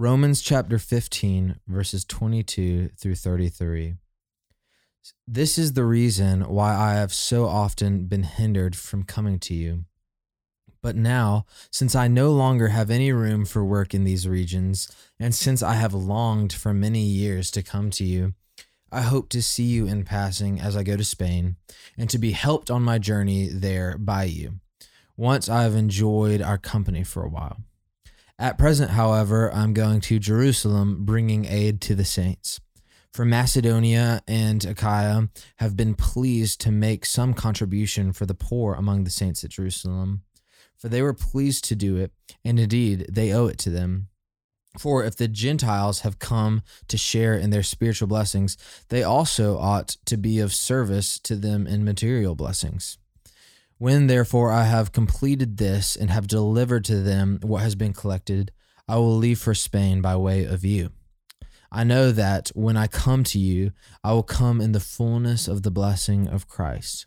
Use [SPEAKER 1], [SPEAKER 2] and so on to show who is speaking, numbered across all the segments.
[SPEAKER 1] Romans chapter 15, verses 22 through 33. This is the reason why I have so often been hindered from coming to you. But now, since I no longer have any room for work in these regions, and since I have longed for many years to come to you, I hope to see you in passing as I go to Spain, and to be helped on my journey there by you, once I have enjoyed our company for a while. At present, however, I'm going to Jerusalem bringing aid to the saints. For Macedonia and Achaia have been pleased to make some contribution for the poor among the saints at Jerusalem. For they were pleased to do it, and indeed they owe it to them. For if the Gentiles have come to share in their spiritual blessings, they also ought to be of service to them in material blessings. When therefore I have completed this and have delivered to them what has been collected, I will leave for Spain by way of you. I know that when I come to you, I will come in the fullness of the blessing of Christ.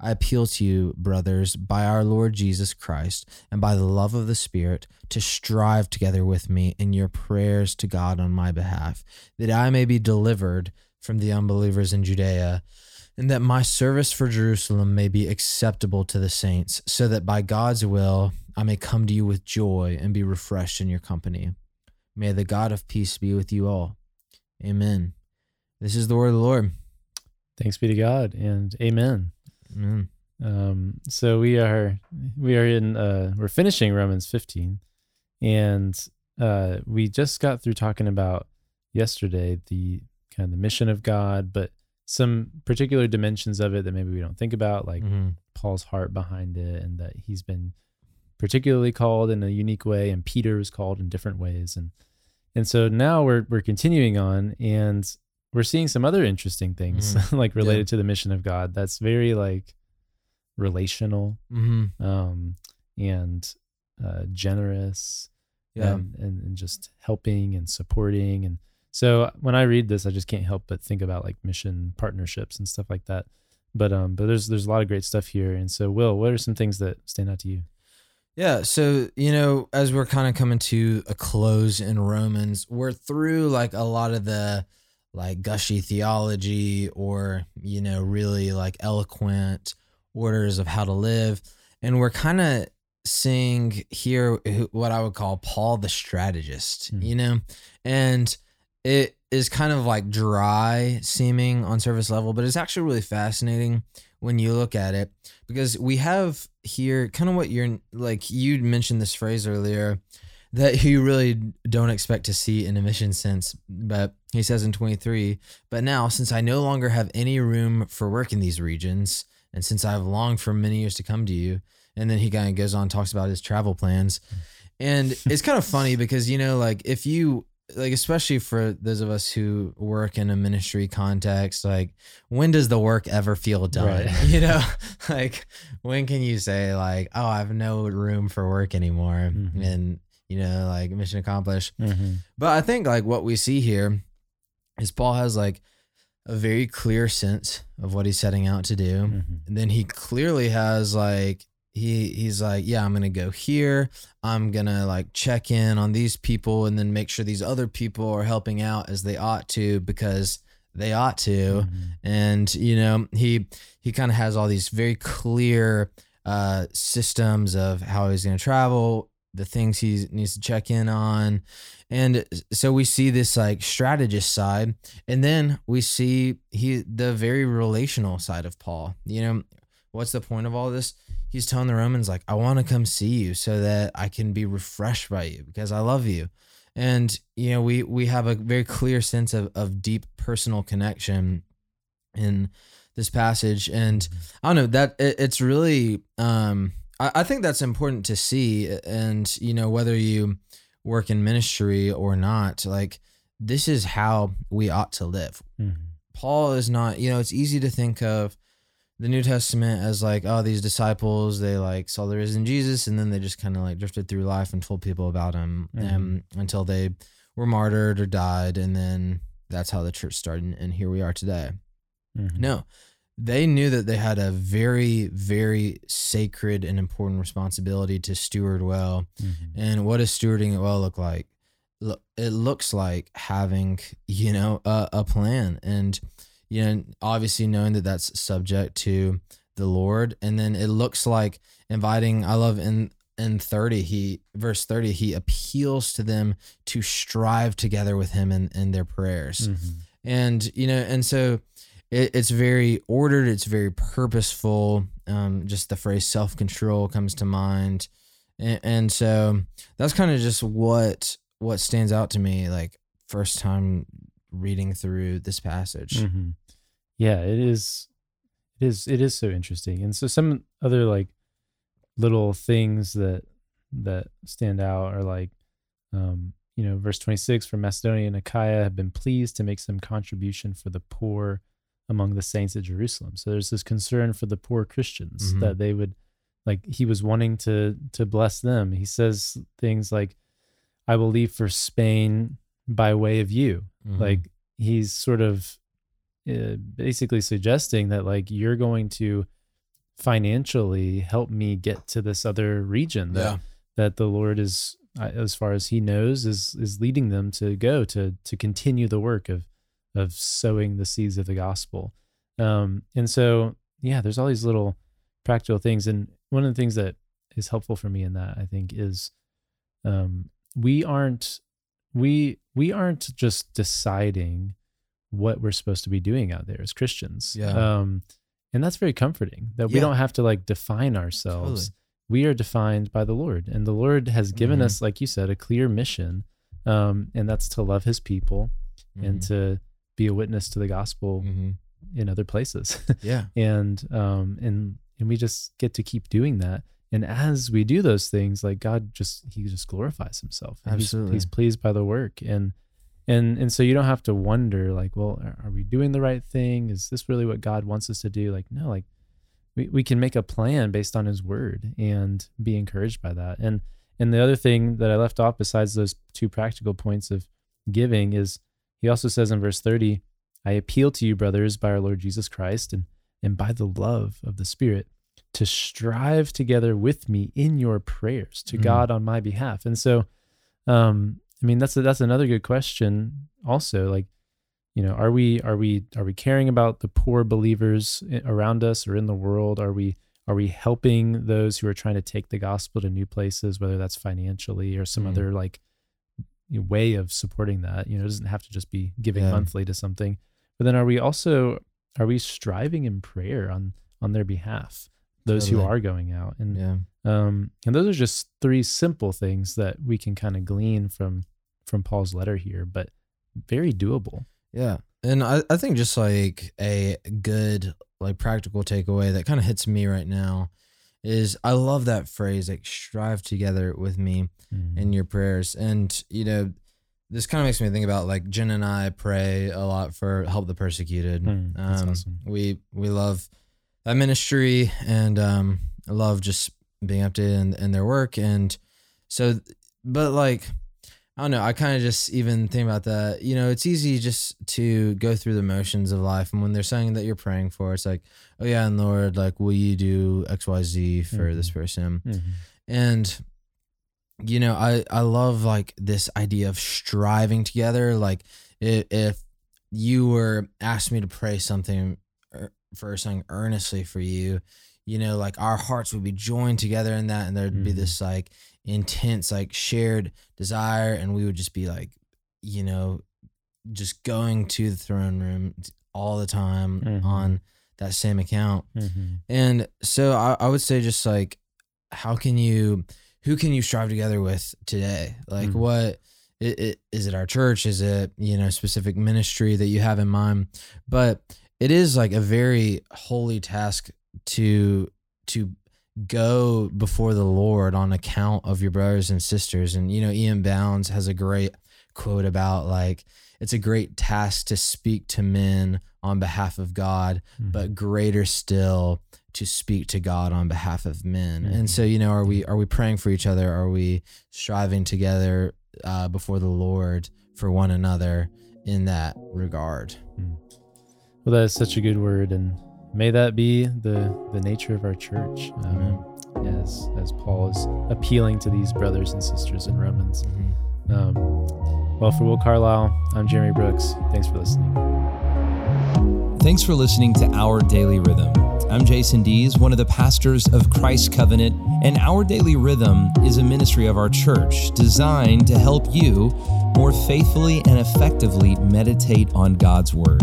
[SPEAKER 1] I appeal to you, brothers, by our Lord Jesus Christ and by the love of the Spirit, to strive together with me in your prayers to God on my behalf, that I may be delivered from the unbelievers in Judea and that my service for Jerusalem may be acceptable to the saints, so that by God's will I may come to you with joy and be refreshed in your company. May the God of peace be with you all. Amen. This is the word of the Lord.
[SPEAKER 2] Thanks be to God and amen.
[SPEAKER 1] Amen.
[SPEAKER 2] Um, so we are we are in uh, we're finishing Romans 15, and uh, we just got through talking about yesterday the kind of the mission of God, but some particular dimensions of it that maybe we don't think about, like
[SPEAKER 1] Mm-hmm.
[SPEAKER 2] Paul's heart behind it, and that he's been particularly called in a unique way, and Peter was called in different ways, and and so now we're we're continuing on, and we're seeing some other interesting things
[SPEAKER 1] Mhm.
[SPEAKER 2] like related to the mission of God. That's very like relational,
[SPEAKER 1] Mm-hmm.
[SPEAKER 2] um, and uh, generous,
[SPEAKER 1] Yeah.
[SPEAKER 2] and, and and just helping and supporting and so when i read this i just can't help but think about like mission partnerships and stuff like that. But um but there's there's a lot of great stuff here. And so will what are some things that stand out to you?
[SPEAKER 1] Yeah, so you know, as we're kind of coming to a close in Romans, we're through like a lot of the like gushy theology or you know, really like eloquent orders of how to live, and we're kind of seeing here what I would call Paul the strategist,
[SPEAKER 2] Hmm.
[SPEAKER 1] you know, and it is kind of like dry seeming on surface level, but it's actually really fascinating when you look at it because we have here kind of what you're like you mentioned this phrase earlier that you really don't expect to see in a mission sense but he says in 23 but now since i no longer have any room for work in these regions and since i've longed for many years to come to you and then he kind of goes on talks about his travel plans. And it's kind of funny because you know like if you like especially for those of us who work in a ministry context like when does the work ever feel done
[SPEAKER 2] Right.
[SPEAKER 1] you know like when can you say like oh i have no room for work anymore
[SPEAKER 2] Mhm.
[SPEAKER 1] and you know like mission accomplished
[SPEAKER 2] mm-hmm.
[SPEAKER 1] but i think like what we see here is paul has like a very clear sense of what he's setting out to do
[SPEAKER 2] Mm-hmm.
[SPEAKER 1] and then he clearly has like he he's like yeah i'm gonna go here. I'm gonna like check in on these people and then make sure these other people are helping out as they ought to because they ought to.
[SPEAKER 2] Mm-hmm.
[SPEAKER 1] and you know he he kind of has all these very clear uh systems of how he's going to travel the things he needs to check in on. And so we see this like strategist side and then we see he the very relational side of paul. You know what's the point of all this he's telling the romans like i want to come see you so that i can be refreshed by you because i love you. And you know we we have a very clear sense of, of deep personal connection in this passage. And i don't know that it, it's really um I, I think that's important to see. And you know whether you work in ministry or not like this is how we ought to live.
[SPEAKER 2] Mm-hmm.
[SPEAKER 1] paul is not you know it's easy to think of the new testament as like oh these disciples they like saw the risen jesus and then they just kind of like drifted through life and told people about him
[SPEAKER 2] Mhm.
[SPEAKER 1] um, until they were martyred or died and then that's how the church started and here we are today
[SPEAKER 2] Mm-hmm.
[SPEAKER 1] no, they knew that they had a very, very sacred and important responsibility to steward well.
[SPEAKER 2] Mm-hmm.
[SPEAKER 1] And what does stewarding it well look like? it looks like having you know a, a plan and you know obviously knowing that that's subject to the lord. And then it looks like inviting i love in in 30 he verse 30 he appeals to them to strive together with him in, in their prayers.
[SPEAKER 2] Mhm.
[SPEAKER 1] and you know and so it, it's very ordered it's very purposeful. Um, just the phrase self-control comes to mind. And, and so that's kind of just what what stands out to me like first time reading through this passage
[SPEAKER 2] Mhm. Yeah, it is. It is. It is so interesting, and so some other like little things that that stand out are like, um, you know, verse twenty six from Macedonia and Achaia have been pleased to make some contribution for the poor among the saints at Jerusalem. So there's this concern for the poor Christians
[SPEAKER 1] Mhm.
[SPEAKER 2] that they would like. He was wanting to to bless them. He says things like, "I will leave for Spain by way of you."
[SPEAKER 1] Mhm.
[SPEAKER 2] like he's sort of uh, basically suggesting that like you're going to financially help me get to this other region that
[SPEAKER 1] yeah.
[SPEAKER 2] that the lord is as far as he knows is is leading them to go to to continue the work of of sowing the seeds of the gospel. Um and so yeah there's all these little practical things. And one of the things that is helpful for me in that i think is um we aren't we we aren't just deciding what we're supposed to be doing out there as Christians.
[SPEAKER 1] Yeah.
[SPEAKER 2] Um and that's very comforting that we don't have to like define ourselves. We are defined by the Lord and the Lord has given
[SPEAKER 1] Mhm.
[SPEAKER 2] us like you said a clear mission um and that's to love his people and
[SPEAKER 1] Mhm.
[SPEAKER 2] to be a witness to the gospel
[SPEAKER 1] Mhm.
[SPEAKER 2] in other places.
[SPEAKER 1] yeah
[SPEAKER 2] and um and and we just get to keep doing that and as we do those things like god just he just glorifies himself. And he's-
[SPEAKER 1] Absolutely.
[SPEAKER 2] he's, pleased by the work. And and and so you don't have to wonder like well are, are we doing the right thing? Is this really what god wants us to do? Like no like we, we can make a plan based on his word and be encouraged by that. And and the other thing that i left off besides those two practical points of giving is he also says in verse 30 i appeal to you brothers by our lord jesus christ and and by the love of the spirit to strive together with me in your prayers to
[SPEAKER 1] Mhm.
[SPEAKER 2] god on my behalf and so um i mean that's a, that's another good question also like you know are we are we are we caring about the poor believers around us or in the world are we are we helping those who are trying to take the gospel to new places whether that's financially or some
[SPEAKER 1] Mm.
[SPEAKER 2] other like way of supporting that you know it doesn't have to just be giving
[SPEAKER 1] Yeah.
[SPEAKER 2] monthly to something but then are we also are we striving in prayer on on their behalf those who are going out and
[SPEAKER 1] yeah
[SPEAKER 2] um and those are just three simple things that we can kind of glean from from Paul's letter here but very doable
[SPEAKER 1] Yeah. And I, I think just like a good, like practical takeaway that kind of hits me right now is I love that phrase, like strive together with me in your prayers. And, you know, this kind of makes me think about like Jen and I pray a lot for help the persecuted.
[SPEAKER 2] Mm, that's
[SPEAKER 1] um,
[SPEAKER 2] awesome.
[SPEAKER 1] We, we love that ministry and um, I love just being updated in, in their work. And so, but like, I don't know. I kind of just even think about that. You know, it's easy just to go through the motions of life. And when they're saying that you're praying for, it's like, oh, yeah, and Lord, like, will you do X, Y, Z for this
[SPEAKER 2] Mhm.
[SPEAKER 1] person?
[SPEAKER 2] Mhm.
[SPEAKER 1] And, you know, I, I love like this idea of striving together. Like, if, if you were asked me to pray something er, for something earnestly for you, you know, like our hearts would be joined together in that, and there'd be
[SPEAKER 2] Mhm.
[SPEAKER 1] this like intense, like shared desire, and we would just be like, you know, just going to the throne room all the time
[SPEAKER 2] Mhm.
[SPEAKER 1] on that same account.
[SPEAKER 2] Mhm.
[SPEAKER 1] And so I, I would say just like how can you who can you strive together with today? Like
[SPEAKER 2] Mm.
[SPEAKER 1] what it, it, is it our church? Is it, you know, specific ministry that you have in mind? But it is like a very holy task to to go before the Lord on account of your brothers and sisters. And you know, Ian Bounds has a great quote about like it's a great task to speak to men on behalf of God,
[SPEAKER 2] Mhm.
[SPEAKER 1] but greater still to speak to God on behalf of men.
[SPEAKER 2] Mhm.
[SPEAKER 1] And so, you know, are we are we praying for each other? Are we striving together uh, before the Lord for one another in that regard?
[SPEAKER 2] Well, that is such a good word, and may that be the the nature of our church. Um, as as Paul is appealing to these brothers and sisters in Romans. Um, well, for Will Carlisle, I'm Jeremy Brooks. Thanks for listening.
[SPEAKER 3] Thanks for listening to Our Daily Rhythm. I'm Jason Dees, one of the pastors of Christ Covenant, and Our Daily Rhythm is a ministry of our church designed to help you more faithfully and effectively meditate on God's Word.